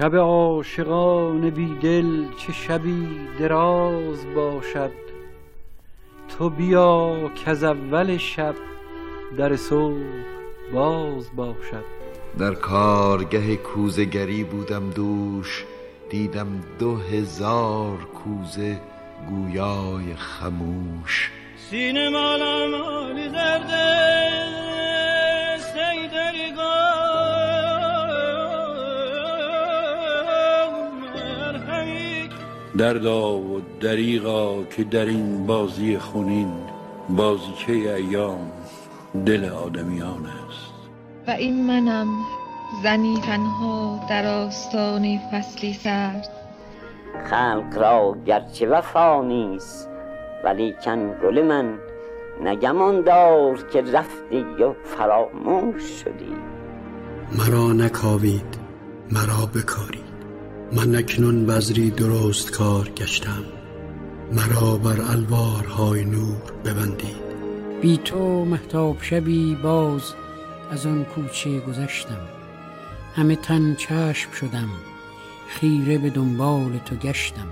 شب عاشقان بیدل چه شبی دراز باشد. تو بیا که از اول شب در صبح باز باشد. در کارگه کوزگری بودم دوش دیدم دو هزار کوزه گویای خموش. سینه مالم دردا و دریغا که در این بازی خونین بازیچه ایام دل آدمیان است. و این منم زنی تنها در آستانه فصلی سرد. خلق را گرچه وفا نیست ولی کن گل من نگمان دار که رفتی و فراموش شدی. مرا نکاوید مرا بکاری. من اکنون بذری درست کار گشتم. مرا بر الوارهای نور ببندید. بی تو محتاب شبی باز از آن کوچه گذشتم. همه تن چشم شدم. خیره به دنبال تو گشتم.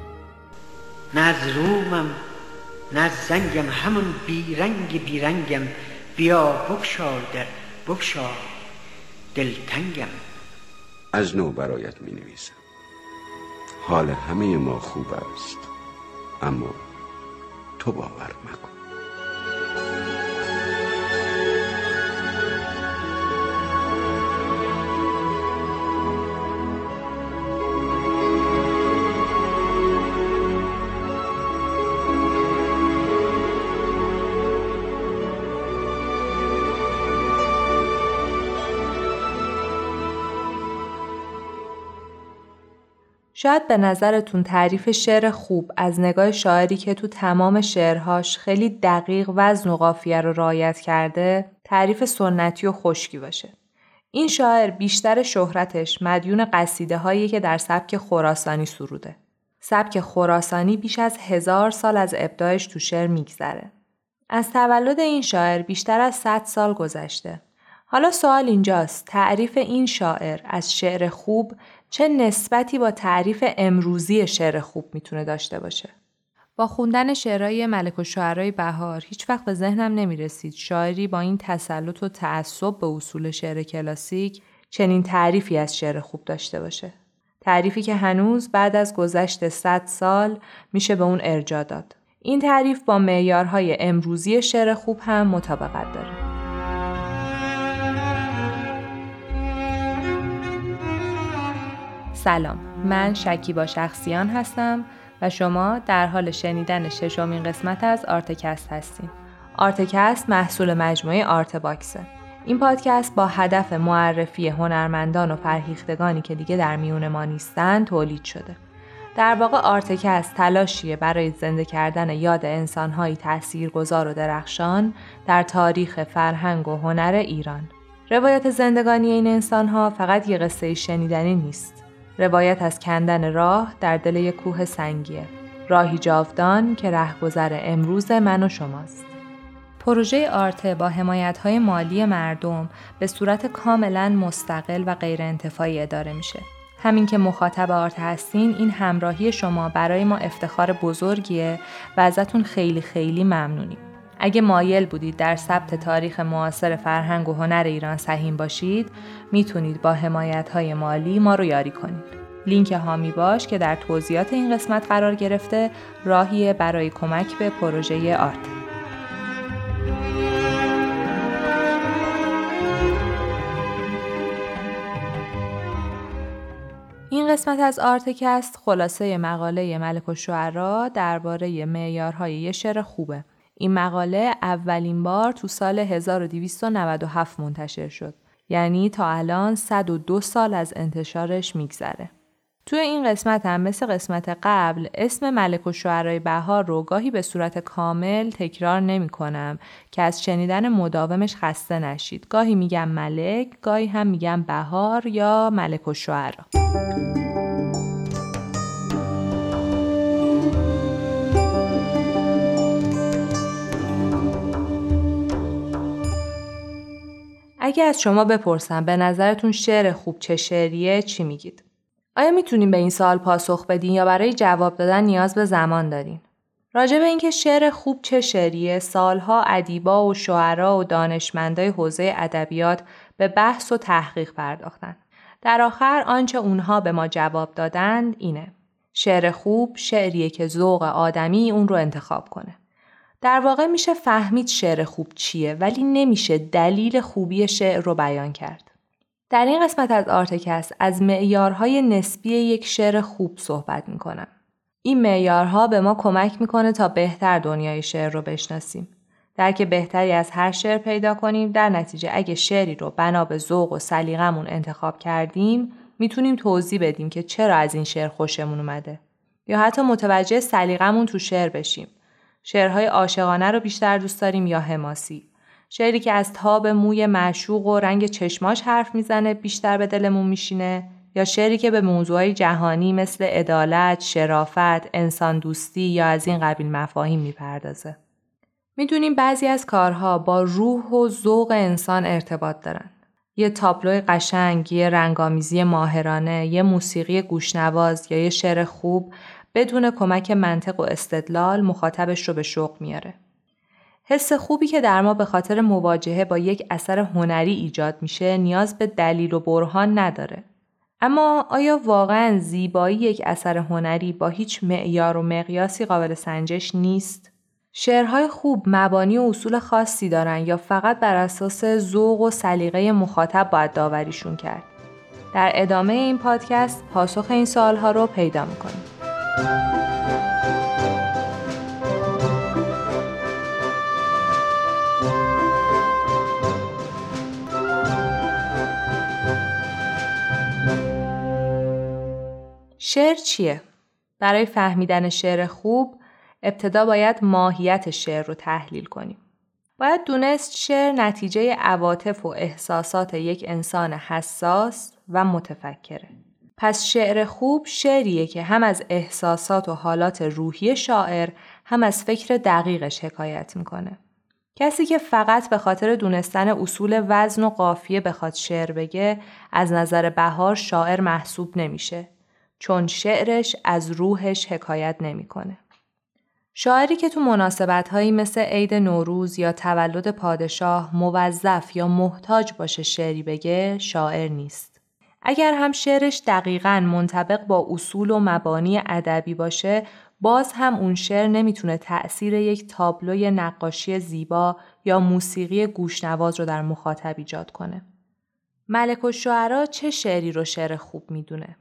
نه از رومم نه از زنگم همون بیرنگ بیرنگم. بیا بکشار در بکشار دلتنگم. از نو برایت می نویسم. حال همه ما خوب است. اما تو باور مکن. شاید به نظرتون تعریف شعر خوب از نگاه شاعری که تو تمام شعرهاش خیلی دقیق وزن و قافیه رو رعایت کرده تعریف سنتی و خشکی باشه. این شاعر بیشتر شهرتش مدیون قصیده هایی که در سبک خراسانی سروده. سبک خراسانی بیش از هزار سال از ابداعش تو شعر میگذره. از تولد این شاعر بیشتر از 100 سال گذشته. حالا سوال اینجاست تعریف این شاعر از شعر خوب چه نسبتی با تعریف امروزی شعر خوب می‌تونه داشته باشه؟ با خوندن شعرهای ملک و شعرهای بهار هیچ وقت به ذهنم نمی رسید شاعری با این تسلط و تعصب به اصول شعر کلاسیک چنین تعریفی از شعر خوب داشته باشه. تعریفی که هنوز بعد از گذشت 100 سال میشه به اون ارجا داد. این تعریف با معیارهای امروزی شعر خوب هم مطابقت داره. سلام. من شکیبا شخصیان هستم و شما در حال شنیدن ششمین قسمت از Artcast هستیم Artcast محصول مجموعه Artbox ه این پادکست با هدف معرفی هنرمندان و فرهیختگانی که دیگه در میون ما نیستن تولید شده. در واقع Artcast تلاشیه برای زنده کردن یاد انسانهایی تاثیرگذار و درخشان در تاریخ فرهنگ و هنر ایران. روایت زندگانی این انسانها فقط یه قصه شنیدنی نیست. روایت از کندن راه در دل یک کوه سنگیه. راهی جاودان که رهگذر امروز من و شماست. پروژه آرته با حمایت های مالی مردم به صورت کاملا مستقل و غیر انتفاعی اداره میشه. همین که مخاطب آرت هستین این همراهی شما برای ما افتخار بزرگیه و ازتون خیلی خیلی ممنونیم. اگه مایل بودید در ثبت تاریخ معاصر فرهنگ و هنر ایران سهیم باشید می‌تونید با حمایت های مالی ما رو یاری کنید. لینک حامی باش که در توضیحات این قسمت قرار گرفته راهیه برای کمک به پروژه Art. این قسمت از Artcast خلاصه مقاله ملک الشعرا درباره معیارهای یه شعر خوبه. این مقاله اولین بار تو سال 1297 منتشر شد. یعنی تا الان 102 سال از انتشارش میگذره. توی این قسمت هم مثل قسمت قبل اسم ملک و شعرهای بهار رو گاهی به صورت کامل تکرار نمی کنم که از شنیدن مداومش خسته نشید. گاهی میگم ملک، گاهی هم میگم بهار یا ملک و شعرا. اگه از شما بپرسم به نظرتون شعر خوب چه شعریه چی میگید؟ آیا می‌تونیم به این سوال پاسخ بدین یا برای جواب دادن نیاز به زمان دارین؟ راجع به اینکه شعر خوب چه شعریه سالها ادیبا و شعرا و دانشمندای حوزه ادبیات به بحث و تحقیق پرداختن. در آخر آنچه اونها به ما جواب دادند اینه. شعر خوب شعریه که ذوق آدمی اون رو انتخاب کنه. در واقع میشه فهمید شعر خوب چیه ولی نمیشه دلیل خوبی شعر رو بیان کرد. در این قسمت از آرتکست از معیارهای نسبی یک شعر خوب صحبت می‌کنم. این معیارها به ما کمک می‌کنه تا بهتر دنیای شعر رو بشناسیم. درک بهتری از هر شعر پیدا کنیم در نتیجه اگه شعری رو بنا به ذوق و سلیقمون انتخاب کردیم می‌تونیم توضیح بدیم که چرا از این شعر خوشمون اومده یا حتی متوجه سلیقمون تو شعر بشیم شعرهای عاشقانه رو بیشتر دوست داریم یا حماسی شعری که از تاب موی معشوق و رنگ چشماش حرف می‌زنه بیشتر به دلمون میشینه یا شعری که به موضوعهای جهانی مثل عدالت، شرافت، انسان دوستی یا از این قبیل مفاهیم می‌پردازه. می‌دونیم بعضی از کارها با روح و ذوق انسان ارتباط دارن. یه تابلو قشنگ، یه رنگامیزی ماهرانه، یه موسیقی گوشنواز یا یه شعر خوب بدون کمک منطق و استدلال مخاطبش رو به شوق میاره. حس خوبی که در ما به خاطر مواجهه با یک اثر هنری ایجاد میشه نیاز به دلیل و برهان نداره. اما آیا واقعا زیبایی یک اثر هنری با هیچ معیار و مقیاسی قابل سنجش نیست؟ شعرهای خوب مبانی و اصول خاصی دارن یا فقط بر اساس ذوق و سلیقه مخاطب باید داوریشون کرد؟ در ادامه این پادکست پاسخ این سوالها رو پیدا می‌کنیم. شعر چیه؟ برای فهمیدن شعر خوب ابتدا باید ماهیت شعر رو تحلیل کنیم. باید دونست شعر نتیجه عواطف و احساسات یک انسان حساس و متفکره. پس شعر خوب شعریه که هم از احساسات و حالات روحی شاعر هم از فکر دقیقش حکایت می‌کنه. کسی که فقط به خاطر دونستن اصول وزن و قافیه بخواد شعر بگه از نظر بهار شاعر محسوب نمیشه چون شعرش از روحش حکایت نمی‌کنه. شاعری که تو مناسبت هایی مثل عید نوروز یا تولد پادشاه موظف یا محتاج باشه شعری بگه شاعر نیست. اگر هم شعرش دقیقا منطبق با اصول و مبانی ادبی باشه باز هم اون شعر نمی‌تونه تأثیر یک تابلوی نقاشی زیبا یا موسیقی گوشنواز رو در مخاطب ایجاد کنه. ملک و شعرا چه شعری رو شعر خوب می‌دونه؟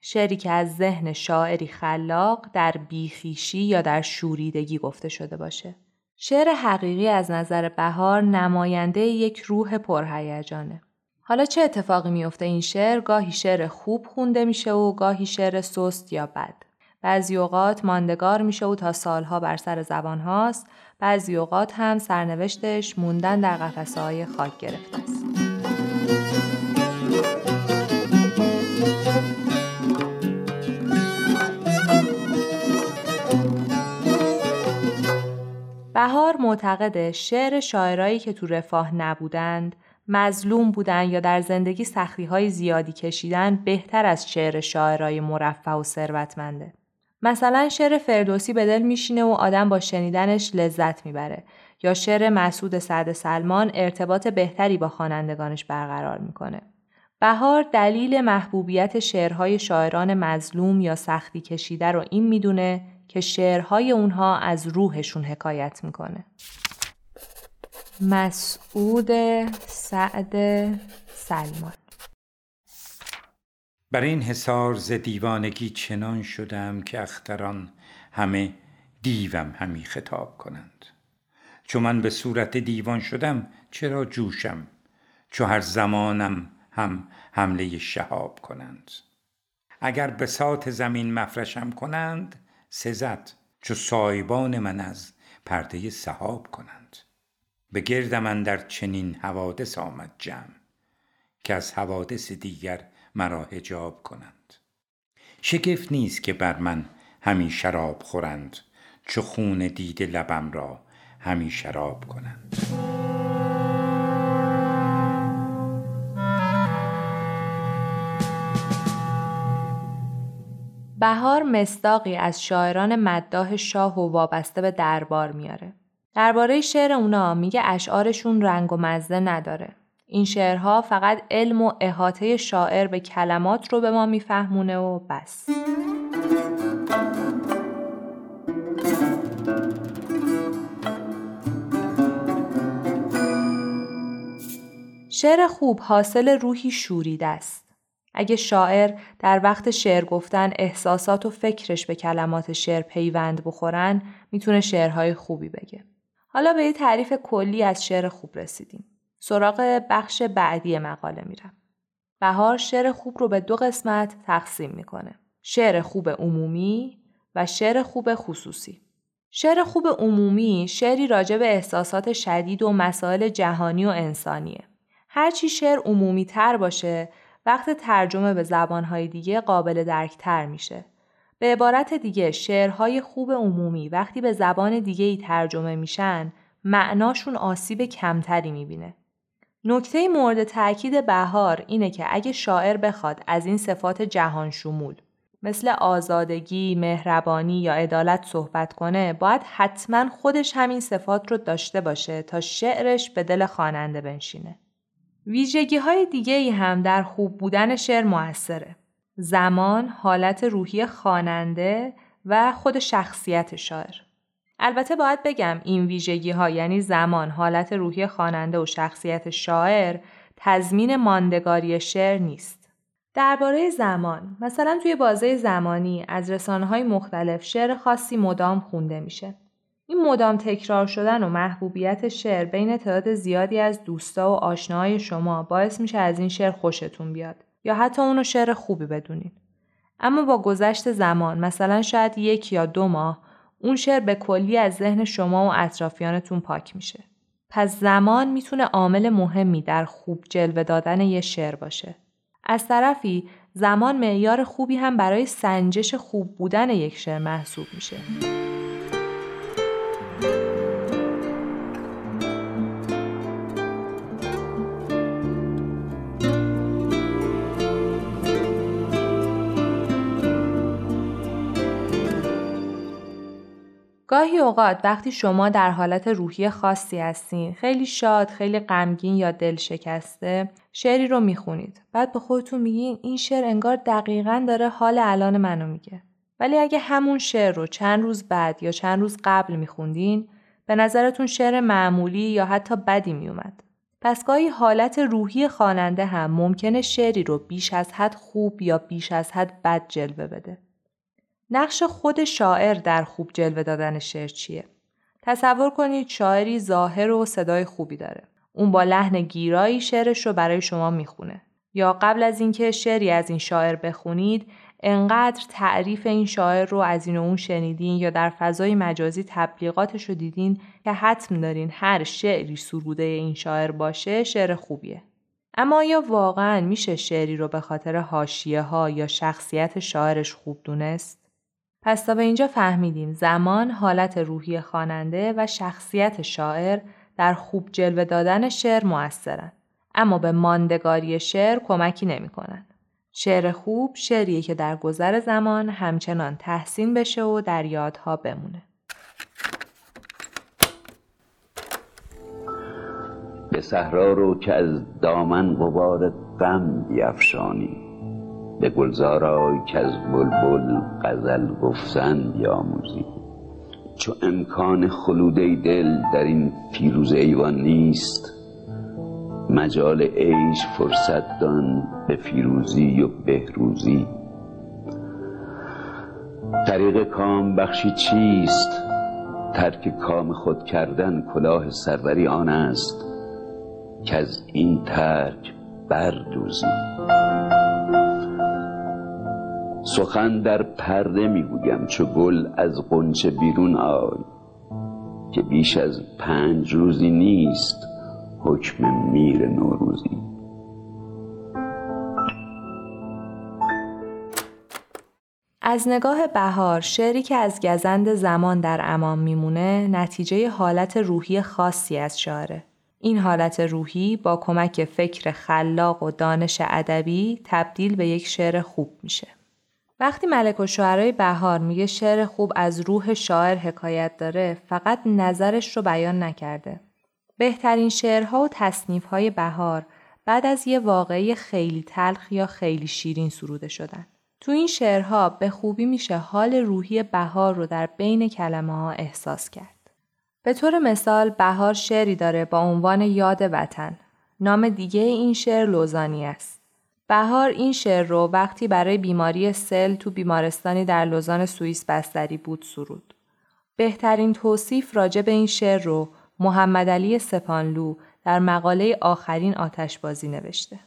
شعری که از ذهن شاعری خلاق در بیخیشی یا در شوریدگی گفته شده باشه. شعر حقیقی از نظر بهار نماینده یک روح پرهیجانه. حالا چه اتفاقی میفته این شعر گاهی شعر خوب خونده میشه و گاهی شعر سست یا بد. بعضی اوقات ماندگار میشه و تا سالها بر سر زبان هاست بعضی اوقات هم سرنوشتش موندن در قفسه های خاک گرفته است. بهار معتقد شعر شاعرایی که تو رفاه نبودند مظلوم بودن یا در زندگی سختی های زیادی کشیدن بهتر از شعر شاعرای مرفه و ثروتمنده. مثلا شعر فردوسی به دل میشینه و آدم با شنیدنش لذت می‌بره یا شعر مسعود سعد سلمان ارتباط بهتری با خوانندگانش برقرار می‌کنه. بهار دلیل محبوبیت شعرهای شاعران مظلوم یا سختی کشیده رو این می‌دونه که شعرهای اونها از روحشون حکایت می‌کنه. مسعود سعد سلمان. بر این حسار ز دیوانگی چنان شدم که اختران همه دیوم همی خطاب کنند. چون من به صورت دیوان شدم چرا جوشم؟ چو هر زمانم هم حمله شهاب کنند. اگر به سات زمین مفرشم کنند سزد چو سایبان من از پرده سحاب کنند. به گرد من در چنین حوادث آمد جمع که از حوادث دیگر مرا هجاب کنند شگفت نیست که بر من همی شراب خورند چو خون دیده لبم را همی شراب کنند بهار مصداقی از شاعران مداح شاه و وابسته به دربار میاره. درباره شعر اونا میگه اشعارشون رنگ و مزه نداره. این شعرها فقط علم و احاطه شاعر به کلمات رو به ما میفهمونه و بس. شعر خوب حاصل روحی شوریده است. اگه شاعر در وقت شعر گفتن احساسات و فکرش به کلمات شعر پیوند بخورن می‌تونه شعرهای خوبی بگه. حالا به یه تعریف کلی از شعر خوب رسیدیم. سراغ بخش بعدی مقاله میرم. بهار شعر خوب رو به دو قسمت تقسیم می‌کنه. شعر خوب عمومی و شعر خوب خصوصی. شعر خوب عمومی شعری راجع به احساسات شدید و مسائل جهانی و انسانیه. هرچی شعر عمومی تر باشه وقت ترجمه به زبانهای دیگه قابل درکتر میشه. به عبارت دیگه شعرهای خوب عمومی وقتی به زبان دیگه ای ترجمه میشن معناشون آسیب کمتری می‌بینه. نکته مورد تاکید بهار اینه که اگه شاعر بخواد از این صفات جهان شمول مثل آزادگی، مهربانی یا عدالت صحبت کنه باید حتما خودش همین صفات رو داشته باشه تا شعرش به دل خواننده بنشینه. ویژگی های دیگه ای هم در خوب بودن شعر موثره. زمان، حالت روحی خواننده و خود شخصیت شاعر. البته باید بگم این ویژگی ها یعنی زمان، حالت روحی خواننده و شخصیت شاعر تضمین ماندگاری شعر نیست. درباره زمان، مثلا توی بازه زمانی از رسانه های مختلف شعر خاصی مدام خونده میشه. این مدام تکرار شدن و محبوبیت شعر بین تعداد زیادی از دوستا و آشناهای شما باعث میشه از این شعر خوشتون بیاد یا حتی اونو شعر خوبی بدونین. اما با گذشت زمان مثلا شاید یک یا دو ماه اون شعر به کلی از ذهن شما و اطرافیانتون پاک میشه. پس زمان می‌تونه عامل مهمی در خوب جلوه دادن یه شعر باشه. از طرفی زمان معیار خوبی هم برای سنجش خوب بودن یک شعر محسوب میشه. گاهی اوقات وقتی شما در حالت روحی خاصی هستین خیلی شاد خیلی غمگین یا دل شکسته شعری رو می‌خونید. بعد به خودتون میگین این شعر انگار دقیقا داره حال الان منو میگه. ولی اگه همون شعر رو چند روز بعد یا چند روز قبل میخوندین به نظرتون شعر معمولی یا حتی بدی میومد پس گاهی حالت روحی خواننده هم ممکنه شعری رو بیش از حد خوب یا بیش از حد بد جلوه بده. نقش خود شاعر در خوب جلوه دادن شعر چیه؟ تصور کنید شاعری ظاهر و صدای خوبی داره. اون با لحن گیرایی شعرش رو برای شما می‌خونه. یا قبل از اینکه شعری از این شاعر بخونید انقدر تعریف این شاعر رو از این و اون شنیدین یا در فضای مجازی تبلیغاتش رو دیدین که حتم دارین هر شعری سروده این شاعر باشه شعر خوبیه. اما یا واقعا میشه شعری رو به خاطر حاشیه ها یا شخصیت شاعرش خوب دونست؟ پس تا به اینجا فهمیدیم زمان حالت روحی خواننده و شخصیت شاعر در خوب جلوه دادن شعر موثرن اما به ماندگاری شعر کمکی نمی کنن. شعر خوب شعریه که در گذر زمان همچنان تحسین بشه و در یادها بمونه. به صحرا رو که از دامن غبار غم بیافشانی به گلزار آی کز بلبل غزل گفتن بیاموزی چو امکان خلود ای دل در این فیروزه ایوان نیست مجال عیش فرصت دان به فیروزی و بهروزی. طریق کام بخشی چیست؟ ترک کام خود کردن کلاه سروری آن است که از این ترک بردوزی. سخن در پرده می‌گویم چو گل از قنچه بیرون آی که بیش از پنج روزی نیست حکم میر نوروزی از نگاه بهار شعری که از گزند زمان در امان میمونه نتیجه حالت روحی خاصی از شاعره. این حالت روحی با کمک فکر خلاق و دانش ادبی تبدیل به یک شعر خوب میشه. وقتی ملک و شعرهای بهار میگه شعر خوب از روح شاعر حکایت داره فقط نظرش رو بیان نکرده. بهترین شعرها و تصنیفهای بهار بعد از یه واقعی خیلی تلخ یا خیلی شیرین سروده شدن. تو این شعرها به خوبی میشه حال روحی بهار رو در بین کلمه ها احساس کرد. به طور مثال بهار شعری داره با عنوان یاد وطن. نام دیگه این شعر لوزانی است. بهار این شعر رو وقتی برای بیماری سل تو بیمارستانی در لوزان سوئیس بستری بود سرود. بهترین توصیف راجع به این شعر رو محمد علی سپانلو در مقاله آخرین آتشبازی نوشته.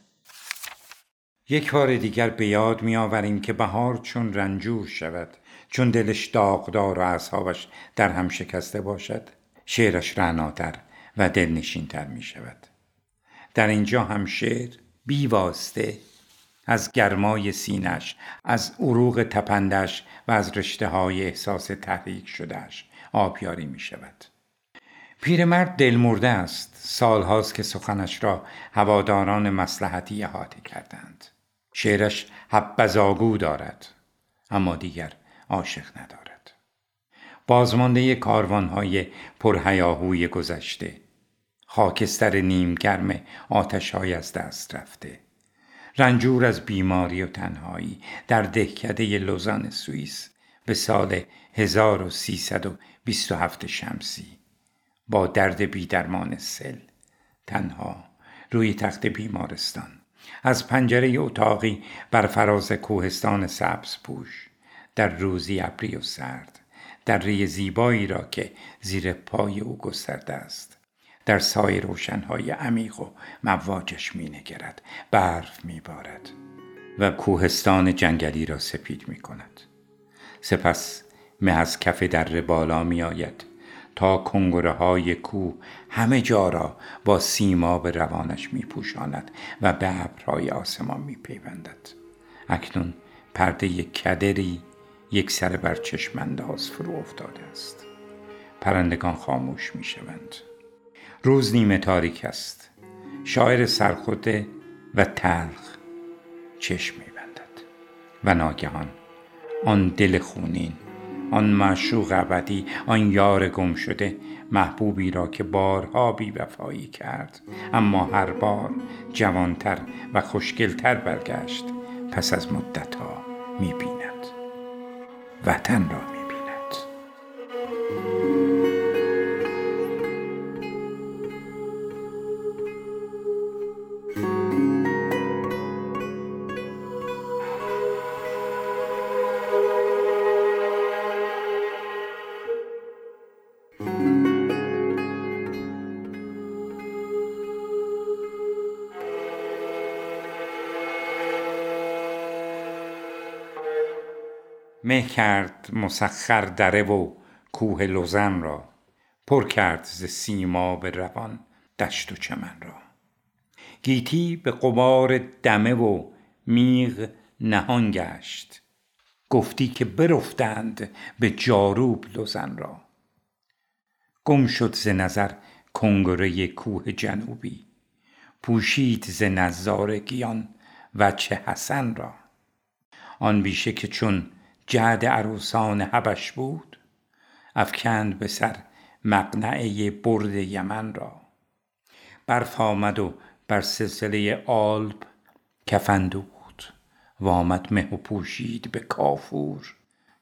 یک بار دیگر به یاد می آوریم که بهار چون رنجور شود چون دلش داغدار و اصحابش در هم شکسته باشد شعرش رعناتر و دلنشینتر می شود در اینجا هم شعر بیواسته از گرمای سینش از عروق تپندش و از رشته های احساس تحریک شدهش آبیاری می شود پیرمرد دلمرده است. سالهاست که سخنش را هواداران مسلحتی احاطه کردند. شعرش حبزاگو دارد اما دیگر عاشق ندارد. بازمانده کاروانهای پرهیاهوی گذشته خاکستر نیمگرم آتشهای از دست رفته. رنجور از بیماری و تنهایی در دهکده لوزان سوئیس به سال 1327 شمسی. با درد بیدرمان سل تنها روی تخت بیمارستان. از پنجره اتاقی بر فراز کوهستان سبز پوش در روزی ابری و سرد در ری زیبایی را که زیر پای او گسترده است. در سای روشنهای عمیق و مواجش می نگرد برف می بارد و کوهستان جنگلی را سپید می کند سپس مه از کف در بالا می آید تا کنگره های کوه همه جا را با سیما به روانش می پوشاند و به ابرهای آسمان می پیوندد. اکنون پرده کدری یک سر بر چشمانداز فرو افتاده است. پرندگان خاموش می شوند. روز نیمه تاریک است. شاعر سرخوده و تلخ چشم می بندد. و ناگهان آن دل خونین آن معشوق ابدی آن یار گم شده محبوبی را که بارها بیوفایی کرد اما هر بار جوانتر و خوشگلتر برگشت پس از مدتها می‌بیند وطن را می‌بیند مه کرد مسخر دره و کوه لوزن را. پر کرد ز سیما به روان دشت و چمن را. گیتی به قبار دمه و میغ نهان گشت. گفتی که برفتند به جاروب لوزن را. گم شد ز نظر کنگره کوه جنوبی. پوشید ز نظارگیان وجه حسن را. آن بیشه که چون جعد عروسان حبش بود؟ افکند به سر مقنعه برد یمن را. برف آمد و بر سلسله آلپ کفن دوخت و آمد مه و پوشید به کافور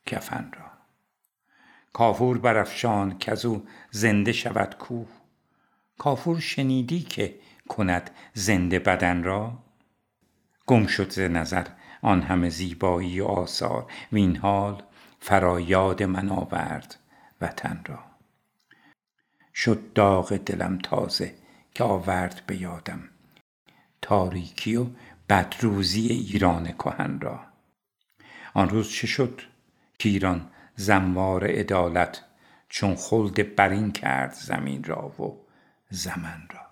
کفن را. کافور برافشان که از او زنده شود کوه. کافور شنیدی که کند زنده بدن را؟ گم شد ز نظر آن همه زیبایی و آثار. وین حال فرایاد من آورد وطن را. شد داغ دلم تازه که آورد به یادم تاریکی و بدروزی ایران کهن را. آن روز چه شد که ایران زموار عدالت چون خلد برین کرد زمین را و زمن را؟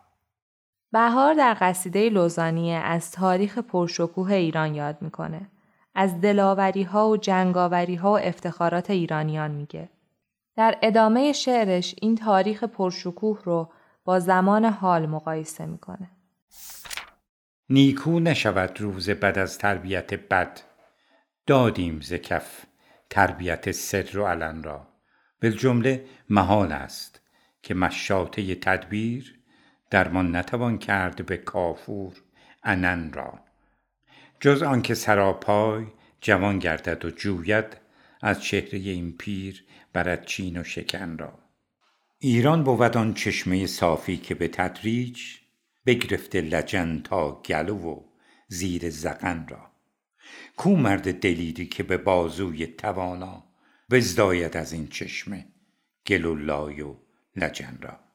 بهار در قصیده لوزانیه از تاریخ پرشکوه ایران یاد می‌کنه. از دلاوری ها و جنگاوری ها و افتخارات ایرانیان میگه. در ادامه شعرش این تاریخ پرشکوه رو با زمان حال مقایسه می‌کنه. نیکو نشود روز بد از تربیت بد دادیم ز کف تربیت سر و علن را بالجمله محال است که مشاطه تدبیر درمان نتوان کرد به کافور انن را. جز آنکه سراپای جوان گردد و جوید از چهره این پیر برد چین و شکن را. ایران بود آن چشمه صافی که به تدریج بگرفته لجن تا گلو و زیر زغن را. کو مرد دلیری که به بازوی توانا بزداید از این چشمه گل و لای و لجن را.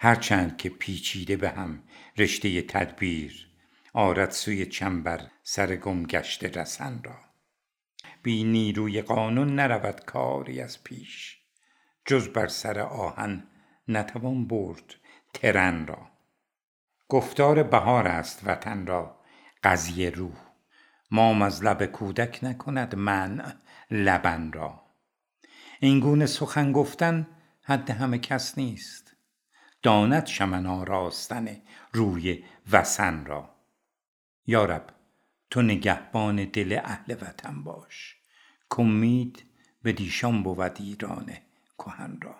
هرچند که پیچیده به هم رشته تدبیر آرد سوی چنبر سر گم گشته رسن را. بی نیروی قانون نرود کاری از پیش جز بر سر آهن نتوان برد ترن را. گفتار بهار است وطن را قضیه روح. مام از لب کودک نکند من لبن را. این گونه سخن گفتن حد همه کس نیست. داند شمن آراستن روی وسن را یارب تو نگهبان دل اهل وطن باش کمید به دیشان بود ایران کهن را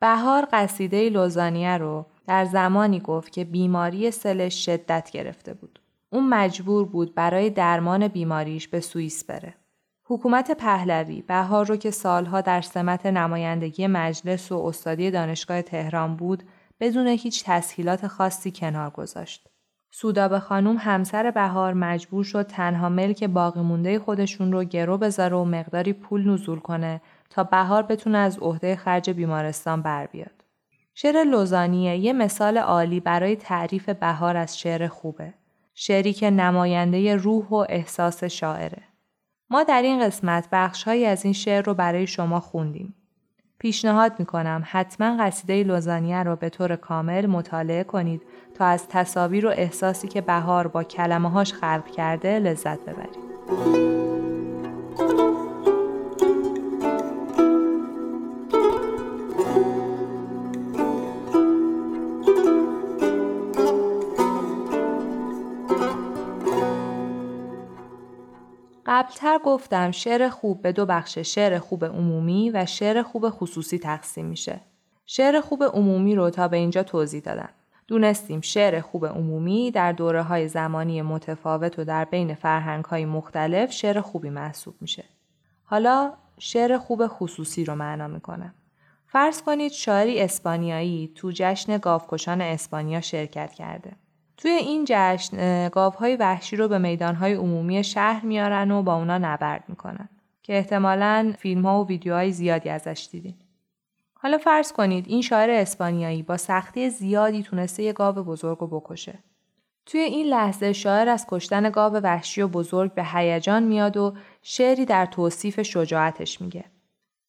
بهار قصیده لوزانیه رو در زمانی گفت که بیماری سلش شدت گرفته بود. اون مجبور بود برای درمان بیماریش به سوئیس بره. حکومت پهلوی بهار رو که سالها در سمت نمایندگی مجلس و استادی دانشگاه تهران بود بدون هیچ تسهیلات خاصی کنار گذاشت. سودابه خانوم همسر بهار مجبور شد تنها ملک باقی مونده خودشون رو گرو بذاره و مقداری پول نزول کنه تا بهار بتونه از عهده خرج بیمارستان بر بیاد. شعر لوزانیه یه مثال عالی برای تعریف بهار از شعر خوبه. شعری که نماینده روح و احساس شاعره. ما در این قسمت بخشهایی از این شعر رو برای شما خوندیم. پیشنهاد می‌کنم حتما قصیده لوزانیه رو به طور کامل مطالعه کنید تا از تصاویر و احساسی که بهار با کلمه هاش خلق کرده لذت ببرید. قبلتر گفتم شعر خوب به دو بخش شعر خوب عمومی و شعر خوب خصوصی تقسیم میشه. شعر خوب عمومی رو تا به اینجا توضیح دادم. دونستیم شعر خوب عمومی در دوره های زمانی متفاوت و در بین فرهنگ های مختلف شعر خوبی محسوب میشه. حالا شعر خوب خصوصی رو معنا می‌کنم. فرض کنید شاعری اسپانیایی تو جشن گاوکشان اسپانیا شرکت کرده. توی این جشن گاوهای وحشی رو به میدانهای عمومی شهر میارن و با اونا نبرد می‌کنن که احتمالا فیلم ها و ویدیوهای زیادی ازش دیدین. حالا فرض کنید این شاعر اسپانیایی با سختی زیادی تونسته یه گاو بزرگ رو بکشه. توی این لحظه شاعر از کشتن گاو وحشی و بزرگ به هیجان میاد و شعری در توصیف شجاعتش میگه.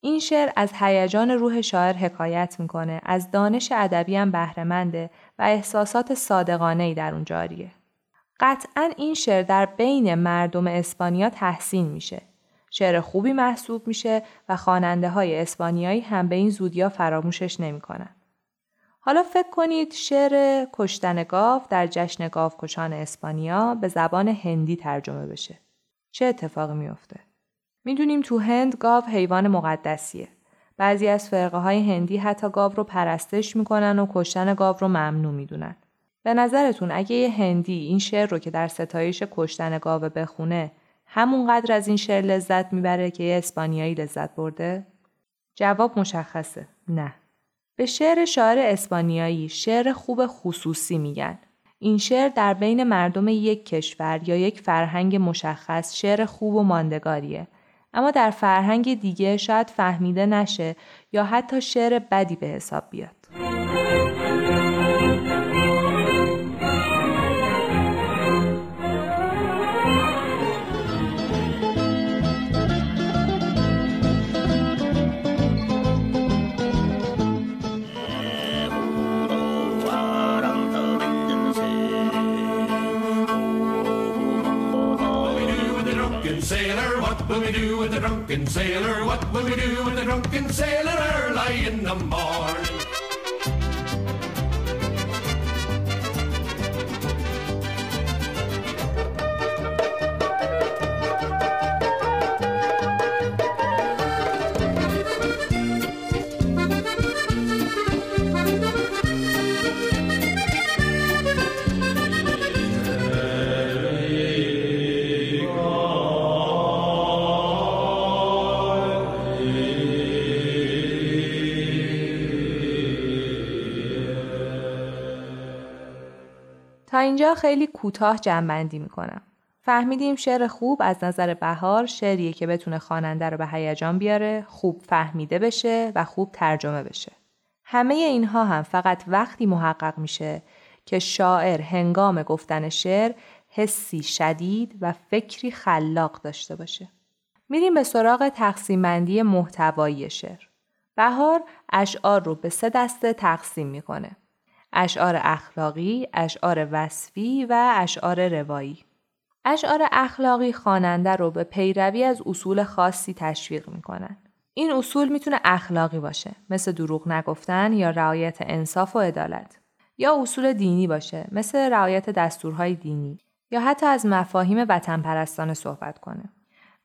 این شعر از هیجان روح شاعر حکایت می‌کنه، از دانش ادبی هم بهرهمنده و احساسات صادقانه ای در اون جاریه. قطعا این شعر در بین مردم اسپانیا تحسین میشه. شعر خوبی محسوب میشه و خواننده های اسپانیایی هم به این زودیا فراموشش نمی‌کنن. حالا فکر کنید شعر کشتن گاو در جشن کشان اسپانیا به زبان هندی ترجمه بشه. چه اتفاقی میافته؟ می‌دونیم تو هند گاو حیوان مقدسیه. بعضی از فرقه های هندی حتی گاو رو پرستش می‌کنن و کشتن گاو رو ممنوع می‌دونن. به نظرتون اگه یه هندی این شعر رو که در ستایش کشتن گاو بخونه همونقدر از این شعر لذت می‌بره که یه اسپانیایی لذت برده؟ جواب مشخصه. نه. به شعر شاعر اسپانیایی شعر خوب خصوصی میگن. این شعر در بین مردم یک کشور یا یک فرهنگ مشخص شعر خوب و ماندگاریه اما در فرهنگ دیگه شاید فهمیده نشه یا حتی شعر بدی به حساب بیاد. Drunken sailor? What will we do with the drunken sailor early in the morning? اینجا خیلی کوتاه جنبندی می‌کنم. فهمیدیم شعر خوب از نظر بهار شعریه که بتونه خواننده رو به هیجان بیاره، خوب فهمیده بشه و خوب ترجمه بشه. همه اینها هم فقط وقتی محقق میشه که شاعر هنگام گفتن شعر حسی شدید و فکری خلاق داشته باشه. میریم به سراغ تقسیم بندی محتوایی شعر. بهار اشعار رو به سه دسته تقسیم می‌کنه. اشعار اخلاقی، اشعار وصفی و اشعار روایی. اشعار اخلاقی خواننده رو به پیروی از اصول خاصی تشویق می‌کنن. این اصول می‌تونه اخلاقی باشه مثل دروغ نگفتن یا رعایت انصاف و عدالت یا اصول دینی باشه مثل رعایت دستورهای دینی یا حتی از مفاهیم وطن پرستانه صحبت کنه.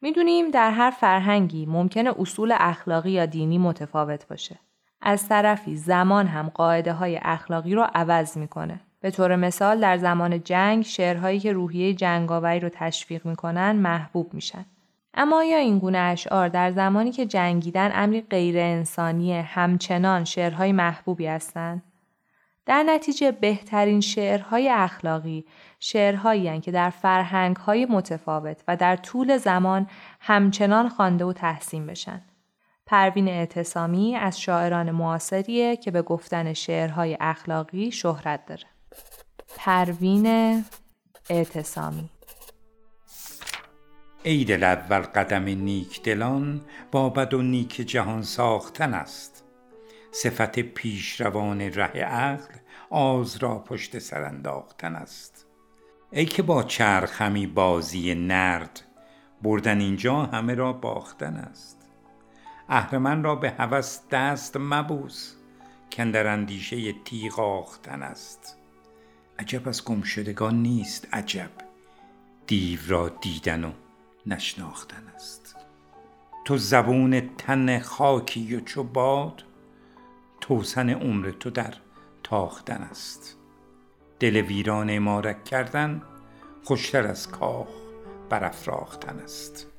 می‌دونیم در هر فرهنگی ممکنه اصول اخلاقی یا دینی متفاوت باشه. از طرفی زمان هم قاعده های اخلاقی رو عوض می‌کنه. به طور مثال در زمان جنگ شعرهایی که روحیه جنگاوری رو تشویق می‌کنن محبوب میشن. اما یا این گونه اشعار در زمانی که جنگیدن امری غیر انسانی همچنان شعرهای محبوبی هستند؟ در نتیجه بهترین شعرهای اخلاقی شعرهایی که در فرهنگهای متفاوت و در طول زمان همچنان خوانده و تحسین بشن. پروین اعتصامی از شاعران معاصریه که به گفتن شعرهای اخلاقی شهرت داره. پروین اعتصامی. ای اول قدم نیک دلان با بد و نیک جهان ساختن است. صفت پیشروان ره عقل آز را پشت سر انداختن است. ای که با چرخ همی بازی نرد بردن اینجا همه را باختن است. اهرمن را به هوس دست مبوس کندر اندیشه تیغ آختن است. عجب از گمشدگان نیست عجب. دیو را دیدن و نشناختن است. تو زبون تن خاکی و چو باد توسن عمر تو در تاختن است. دل ویران مارک کردن خوشتر از کاخ برافراختن است.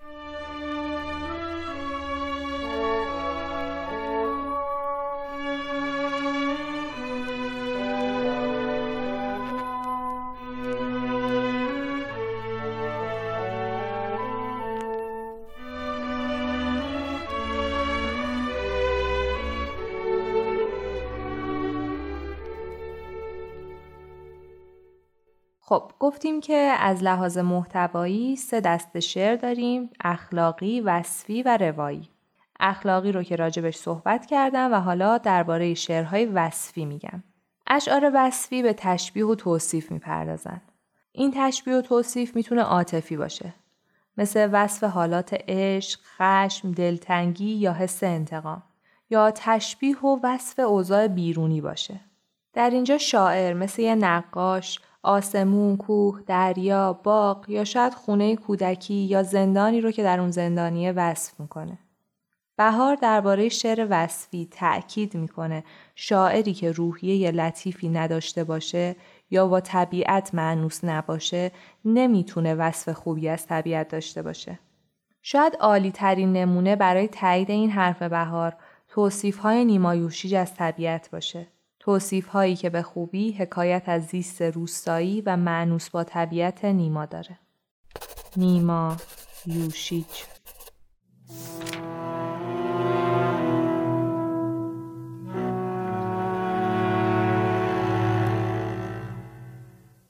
خب گفتیم که از لحاظ محتوایی سه دست شعر داریم اخلاقی، وصفی و روایی. اخلاقی رو که راجبش صحبت کردم و حالا درباره شعرهای وصفی میگم. اشعار وصفی به تشبیه و توصیف می‌پردازن. این تشبیه و توصیف می‌تونه عاطفی باشه. مثل وصف حالات عشق، خشم، دلتنگی یا حس انتقام. یا تشبیه و وصف اوضاع بیرونی باشه. در اینجا شاعر مثل یه نقاش آسمون، کوه، دریا، باغ یا شاید خونه کودکی یا زندانی رو که در اون زندانیه وصف می‌کنه. بهار درباره شعر وصفی تأکید می‌کنه شاعری که روحیه لطیفی نداشته باشه یا با طبیعت معنوس نباشه نمی‌تونه وصف خوبی از طبیعت داشته باشه. شاید عالی ترین نمونه برای تایید این حرف بهار توصیف های نیمایوشیج از طبیعت باشه. توصیف هایی که به خوبی حکایت از زیست روستایی و معنوس با طبیعت نیما داره. نیما یوشیج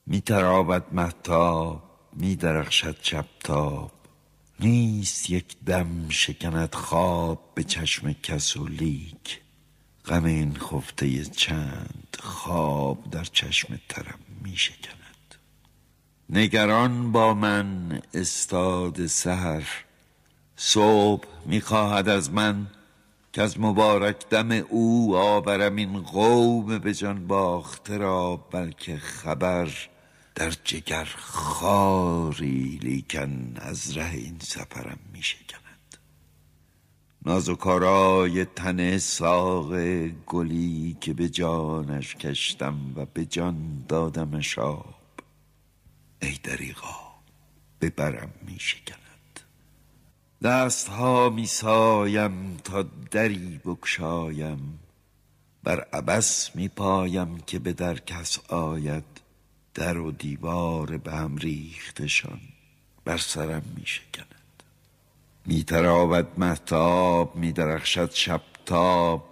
می تراود محتاب می درخشد شبتاب. نیست یک دم شکند خواب به چشم کس غم این خفته چند خواب در چشم ترم می شکند. نگران با من استاد سهر صبح می خواهد از من که از مبارک دم او آورم این قوم به جان باخته را بلکه خبر در جگر خاری لیکن از ره این سفرم می شکند. نازوکارای تن ساق گلی که به جانش کشتم و به جان دادم شاب. ای دریغا به برم می شکند. دست ها می سایم تا دری بکشایم بر عبس می پایم که به در کس آید. در و دیوار به هم ریختشان. بر سرم می شکند. می تراود محتاب می درخشد شبتاب.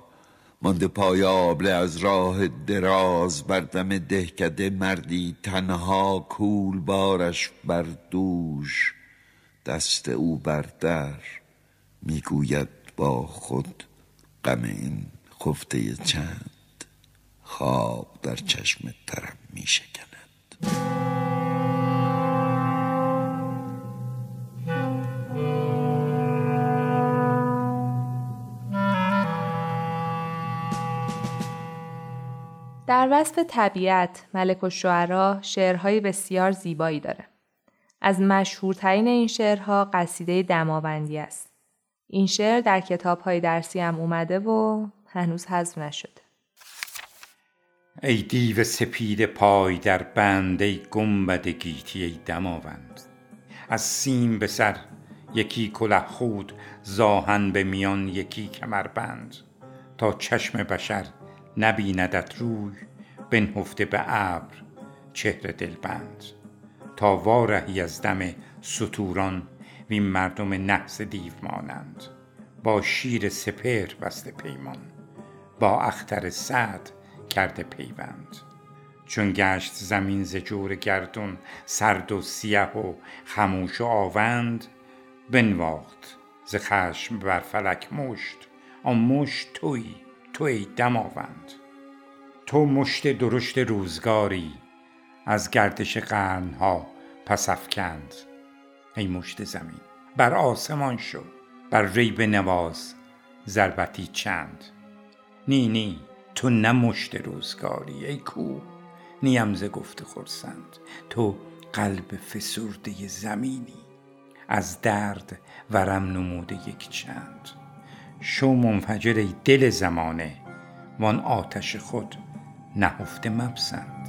مانده پایابله از راه دراز بر دم دهکده مردی تنها کول بارش بر دوش. دست او بر در می‌گوید با خود غم این خفته چند. خواب در چشم ترم می وصف طبیعت ملک و شعرا شعرهای بسیار زیبایی داره. از مشهورترین این شعرها قصیده دماوندی است. این شعر در کتابهای درسی هم اومده و هنوز حذف نشده. ای دیو سپید پای در بند ای گنبد گیتی ای دماوند از سیم به سر یکی کله خود زاهن به میان یکی کمربند تا چشم بشر نبیندت روی بنهفته به ابر چهره دلبند تا وارهی از دم ستوران وین مردم نحس دیو مانند. با شیر سپر بسته پیمان با اختر سعد کرده پیوند. چون گشت زمین ز جور گردون سرد و سیه و خموش و آوند بنواخت ز خشم بر فلک مشت. آن مشت تویی تو ای دماوند تو مشت درشت روزگاری از گردش قرنها پس افکند. ای مشت زمین بر آسمان شو بر ریب نواز ضربتی چند. نی نی تو نه مشت روزگاری ای کو نیم ز گفت خرسند. تو قلب فسرده زمینی از درد ورم نموده یک چند. شو منفجر دل زمانه وان آتش خود نهفته مپسند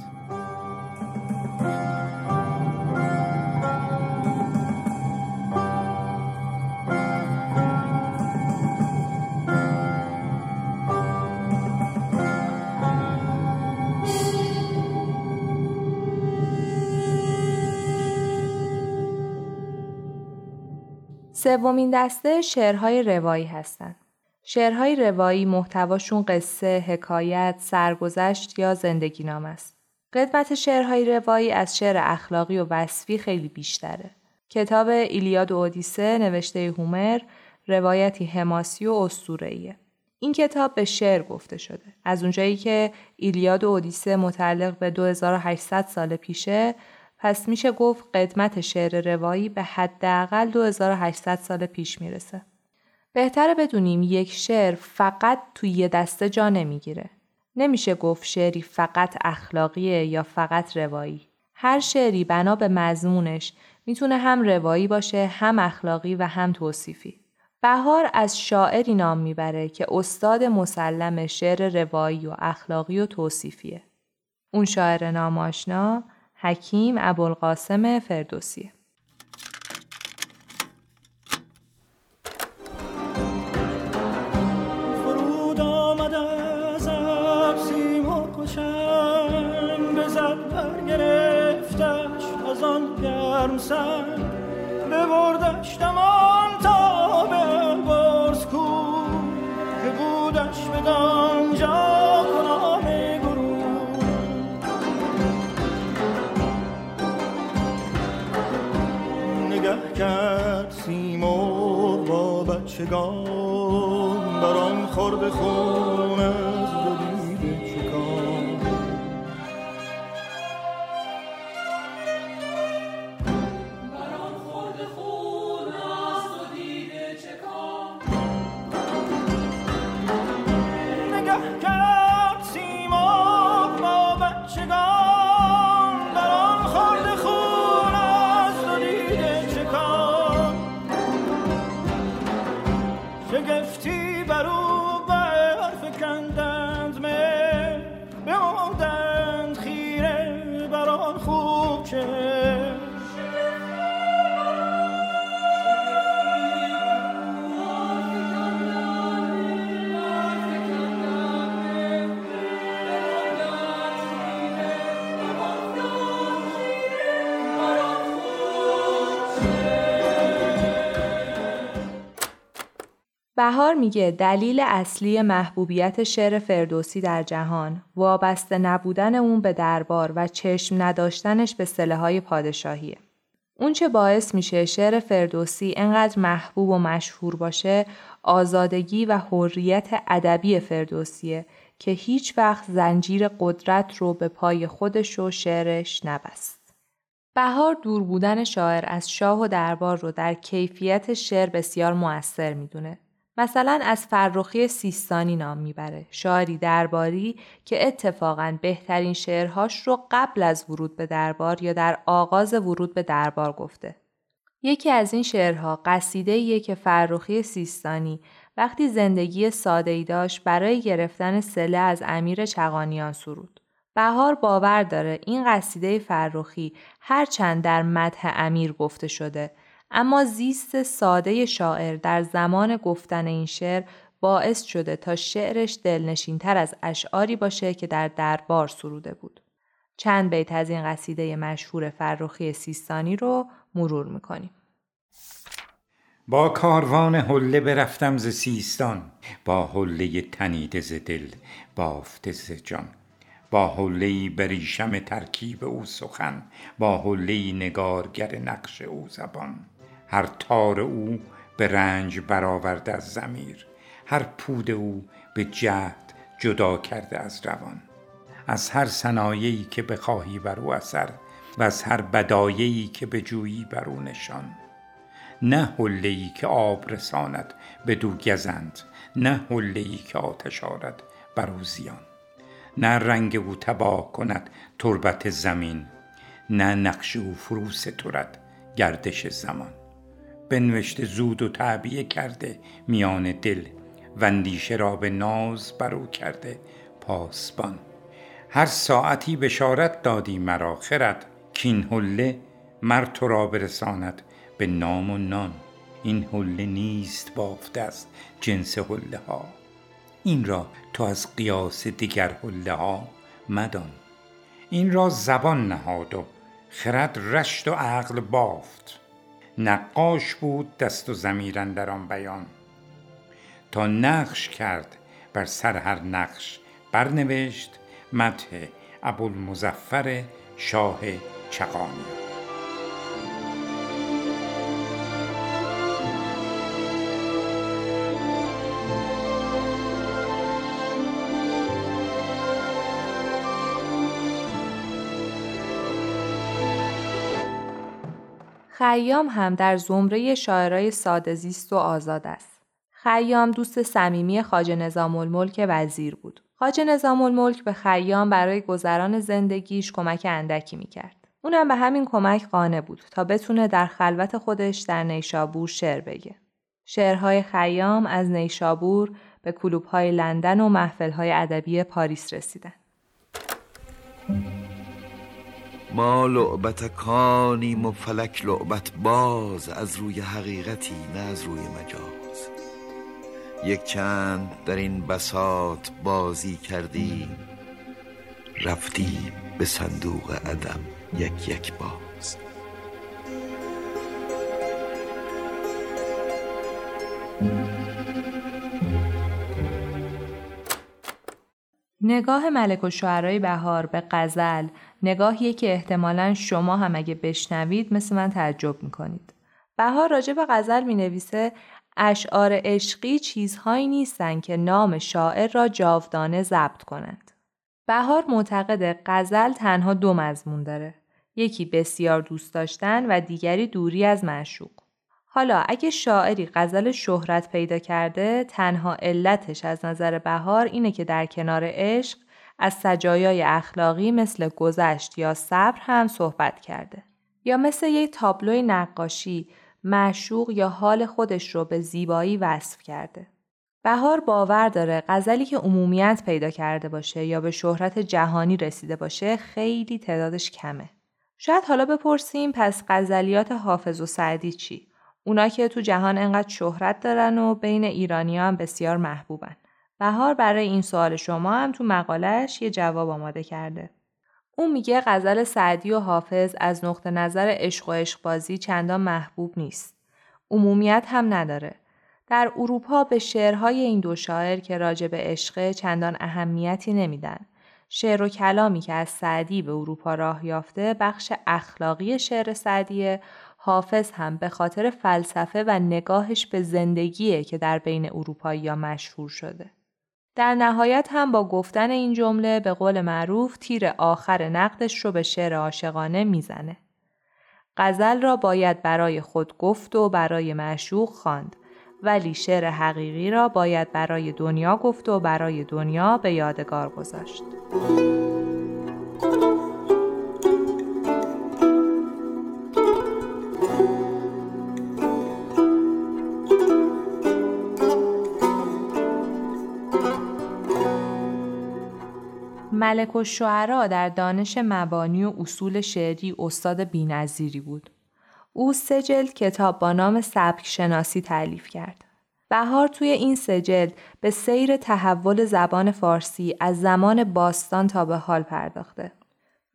سومین دسته شعرهای روایی هستند. شعرهای روایی محتواشون قصه، حکایت، سرگذشت یا زندگی نام است. قدمت شعرهای روایی از شعر اخلاقی و وصفی خیلی بیشتره. کتاب ایلیاد و اودیسه نوشته هومر روایتی حماسی و اسطوره‌ایه. این کتاب به شعر گفته شده. از اونجایی که ایلیاد و اودیسه متعلق به 2800 سال پیشه پس میشه گفت قدمت شعر روایی به حداقل 2800 سال پیش می‌رسه. بهتره بدونیم یک شعر فقط توی یه دسته جا نمی‌گیره. نمیشه گفت شعری فقط اخلاقیه یا فقط روایی. هر شعری بنا به مضمونش می‌تونه هم روایی باشه هم اخلاقی و هم توصیفی. بهار از شاعری نام می‌بره که استاد مسلم شعر روایی و اخلاقی و توصیفیه. اون شاعر ناماشنا حکیم ابوالقاسم فردوسیه. بچگان بران خورد خون. بهار میگه دلیل اصلی محبوبیت شعر فردوسی در جهان وابسته نبودن اون به دربار و چشم نداشتنش به سله های پادشاهیه. اون چه باعث میشه شعر فردوسی انقدر محبوب و مشهور باشه آزادگی و حریت ادبی فردوسیه که هیچ وقت زنجیر قدرت رو به پای خودش و شعرش نبست. بهار دور بودن شاعر از شاه و دربار رو در کیفیت شعر بسیار موثر می‌دونه. مثلا از فرخی سیستانی نام می‌بره شاعری درباری که اتفاقا بهترین شعرهاش رو قبل از ورود به دربار یا در آغاز ورود به دربار گفته یکی از این شعرها قصیده ایه که فرخی سیستانی وقتی زندگی ساده ای داشت برای گرفتن سله از امیر چغانیان سرود. بهار باور داره این قصیده فرخی هرچند در مدح امیر گفته شده اما زیست ساده شاعر در زمان گفتن این شعر باعث شده تا شعرش دلنشینتر از اشعاری باشه که در دربار سروده بود. چند بیت از این قصیده مشهور فرخی سیستانی رو مرور می‌کنیم. با کاروان حله برفتم ز سیستان با حله تنیده ز دل بافته ز جان با حله بریشم ترکیب او سخن با حله نگارگر نقش او زبان هر تار او به رنج برآورده از زمیر هر پود او به جهد جدا کرده از روان. از هر صنایعی که بخواهی بر او اثر و از هر بدایعی که به جویی بر او نشان. نه حله‌ای که آب رساند به دو گزند نه حله‌ای که آتش آرد بر او زیان. نه رنگ او تباه کند تربت زمین نه نقش او فرو سترد گردش زمان. بنوشته زود و تعبیه کرده میان دل وندیشه را به ناز برو کرده پاسبان. هر ساعتی بشارت دادی مرا خرد کین حله مر تو را برساند به نام و نان. این حله نیست بافته است جنس حله ها. این را تو از قیاس دیگر حله ها مدان. این را زبان نهاد و خرد رشت و عقل بافت. نقاش بود دست و زمیر در آن بیان. تا نقش کرد بر سر هر نقش برنوشت مدح ابوالمظفر شاه چقانی خیام هم در زمره شاعرای ساده زیست و آزاد است. خیام دوست صمیمی خاج نظام الملک وزیر بود. خاج نظام الملک به خیام برای گذران زندگیش کمک اندکی می‌کرد. اونم به همین کمک قانع بود تا بتونه در خلوت خودش در نیشابور شعر بگه. شعرهای خیام از نیشابور به کلوبهای لندن و محفلهای ادبی پاریس رسیدن. ما لعبت کانیم و فلک لعبت باز از روی حقیقتی نه از روی مجاز. یک چند در این بساط بازی کردی رفتی به صندوق عدم یک یک باز. نگاه ملک و شعرهای بهار به قزل نگاهیه که احتمالا شما هم اگه بشنوید مثل من تعجب می‌کنید. بهار راجع به غزل می نویسه اشعار عشقی چیزهایی نیستن که نام شاعر را جاودانه ضبط کنند. بهار معتقد غزل تنها دو مضمون داره. یکی بسیار دوست داشتن و دیگری دوری از معشوق. حالا اگه شاعری غزل شهرت پیدا کرده تنها علتش از نظر بهار اینه که در کنار عشق از سجایای اخلاقی مثل گذشت یا صبر هم صحبت کرده. یا مثل یک تابلوی نقاشی معشوق یا حال خودش رو به زیبایی وصف کرده. بهار باور داره غزلی که عمومیت پیدا کرده باشه یا به شهرت جهانی رسیده باشه خیلی تعدادش کمه. شاید حالا بپرسیم پس غزلیات حافظ و سعدی چی؟ اونا که تو جهان انقدر شهرت دارن و بین ایرانی هم بسیار محبوبن. بهار برای این سوال شما هم تو مقالش یه جواب آماده کرده. اون میگه غزل سعدی و حافظ از نقطه نظر عشق و عشق بازی چندان محبوب نیست. عمومیت هم نداره. در اروپا به شعرهای این دو شاعر که راجع به عشق چندان اهمیتی نمیدن. شعر و کلامی که از سعدی به اروپا راه یافته بخش اخلاقی شعر سعدیه حافظ هم به خاطر فلسفه و نگاهش به زندگیه که در بین اروپایی مشهور شده. در نهایت هم با گفتن این جمله به قول معروف تیر آخر نقدش رو به شعر عاشقانه می‌زنه. غزل را باید برای خود گفت و برای معشوق خواند ولی شعر حقیقی را باید برای دنیا گفت و برای دنیا به یادگار گذاشت. ملک و شعرا در دانش مبانی و اصول شعری استاد بینظیری بود. او سه جلد کتاب با نام سبک شناسی تعلیف کرد. بهار توی این سه جلد به سیر تحول زبان فارسی از زمان باستان تا به حال پرداخته.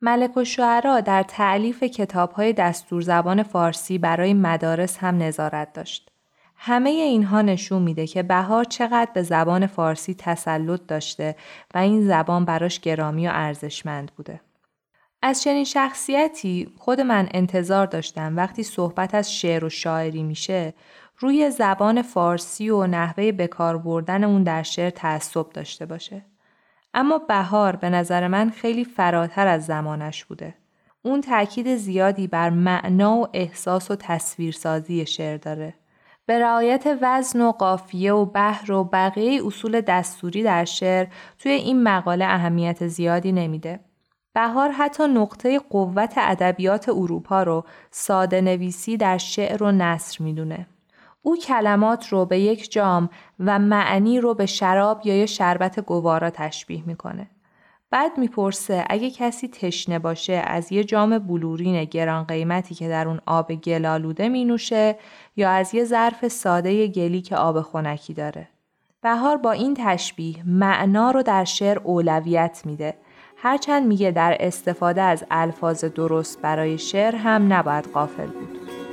ملک و شعرا در تعلیف کتاب های دستور زبان فارسی برای مدارس هم نظارت داشت. همه اینها نشون میده که بهار چقدر به زبان فارسی تسلط داشته و این زبان براش گرامی و ارزشمند بوده. از چنین شخصیتی خود من انتظار داشتم وقتی صحبت از شعر و شاعری میشه روی زبان فارسی و نحوه بکار بردن اون در شعر تعصب داشته باشه. اما بهار به نظر من خیلی فراتر از زمانش بوده. اون تاکید زیادی بر معنا و احساس و تصویرسازی شعر داره. به رعایت وزن و قافیه و بحر و بقیه اصول دستوری در شعر توی این مقاله اهمیت زیادی نمیده. بهار حتی نقطه قوت ادبیات اروپا رو ساده نویسی در شعر و نصر می‌دونه. او کلمات رو به یک جام و معنی رو به شراب یا یه شربت گوارا تشبیه می‌کنه. بعد می‌پرسه اگه کسی تشنه باشه از یه جام بلورین گران قیمتی که در اون آب گلالوده می نوشه یا از یه ظرف ساده گلی که آب خنکی داره. بهار با این تشبیه معنا رو در شعر اولویت میده. هرچند میگه در استفاده از الفاظ درست برای شعر هم نباید قافل بود.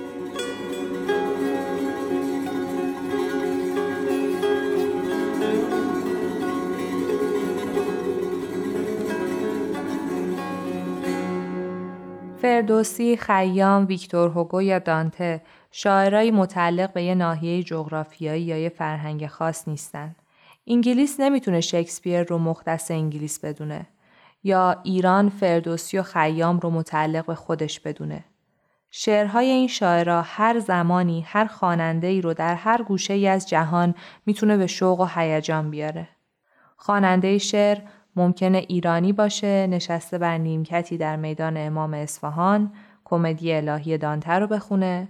فردوسی، خیام، ویکتور هوگو یا دانته شاعرایی متعلق به یه ناحیه جغرافیایی یا یه فرهنگ خاص نیستن. انگلیس نمی‌تونه شکسپیر رو مختص انگلیس بدونه یا ایران فردوسی و خیام رو متعلق به خودش بدونه. شعرهای این شاعرها هر زمانی هر خواننده ای رو در هر گوشه ای از جهان می‌تونه به شوق و هیجان بیاره. خواننده شعر ممکنه ایرانی باشه نشسته بر نیمکتی در میدان امام اصفهان کمدی الهی دانته رو بخونه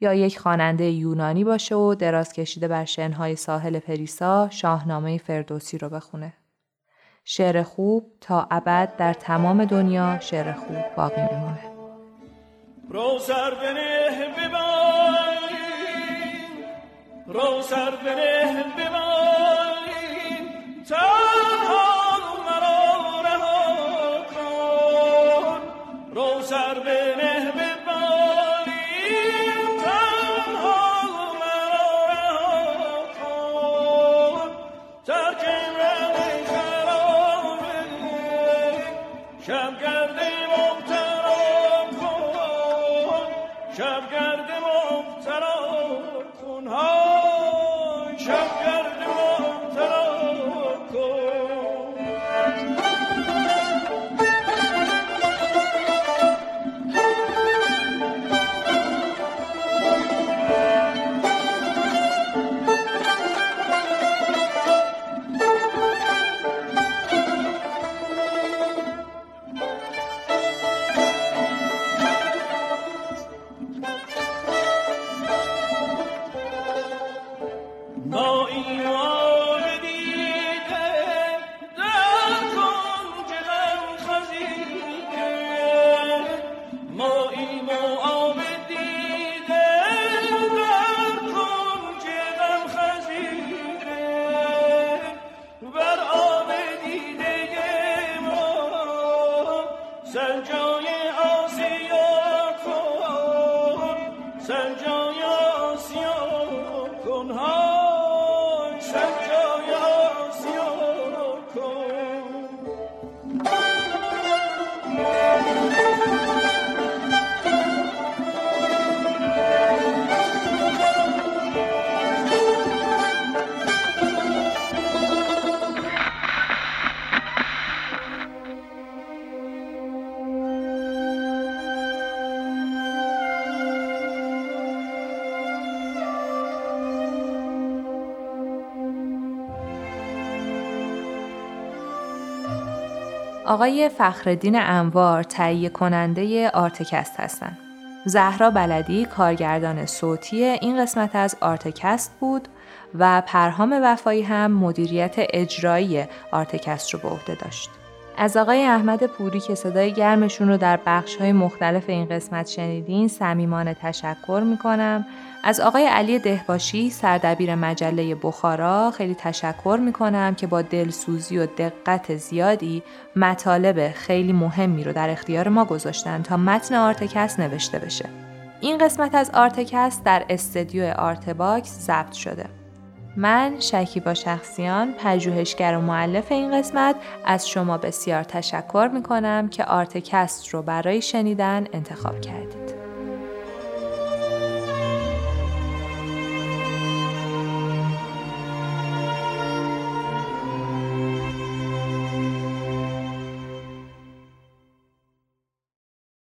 یا یک خواننده یونانی باشه و دراز کشیده بر شنهای ساحل پریسا شاهنامه فردوسی رو بخونه. شعر خوب تا ابد در تمام دنیا شعر خوب باقی میمونه. رو سر رو سر سنجای آسیا کنها آقای فخرالدین انوار تهیه کننده Artcast هستند. زهرا بلدی کارگردان صوتی این قسمت از Artcast بود و پرهام وفایی هم مدیریت اجرایی Artcast رو به عهده داشت. از آقای احمد پوری که صدای گرمشون رو در بخش های مختلف این قسمت شنیدین صمیمانه تشکر می‌کنم از آقای علی دهباشی سردبیر مجله بخارا خیلی تشکر می‌کنم که با دلسوزی و دقت زیادی مطالب خیلی مهمی رو در اختیار ما گذاشتن تا متن Artcast نوشته بشه. این قسمت از Artcast در استدیو Artbox ضبط شده. من شکیبا شخصیان پژوهشگر و مؤلف این قسمت از شما بسیار تشکر می کنم که Artcast رو برای شنیدن انتخاب کردید.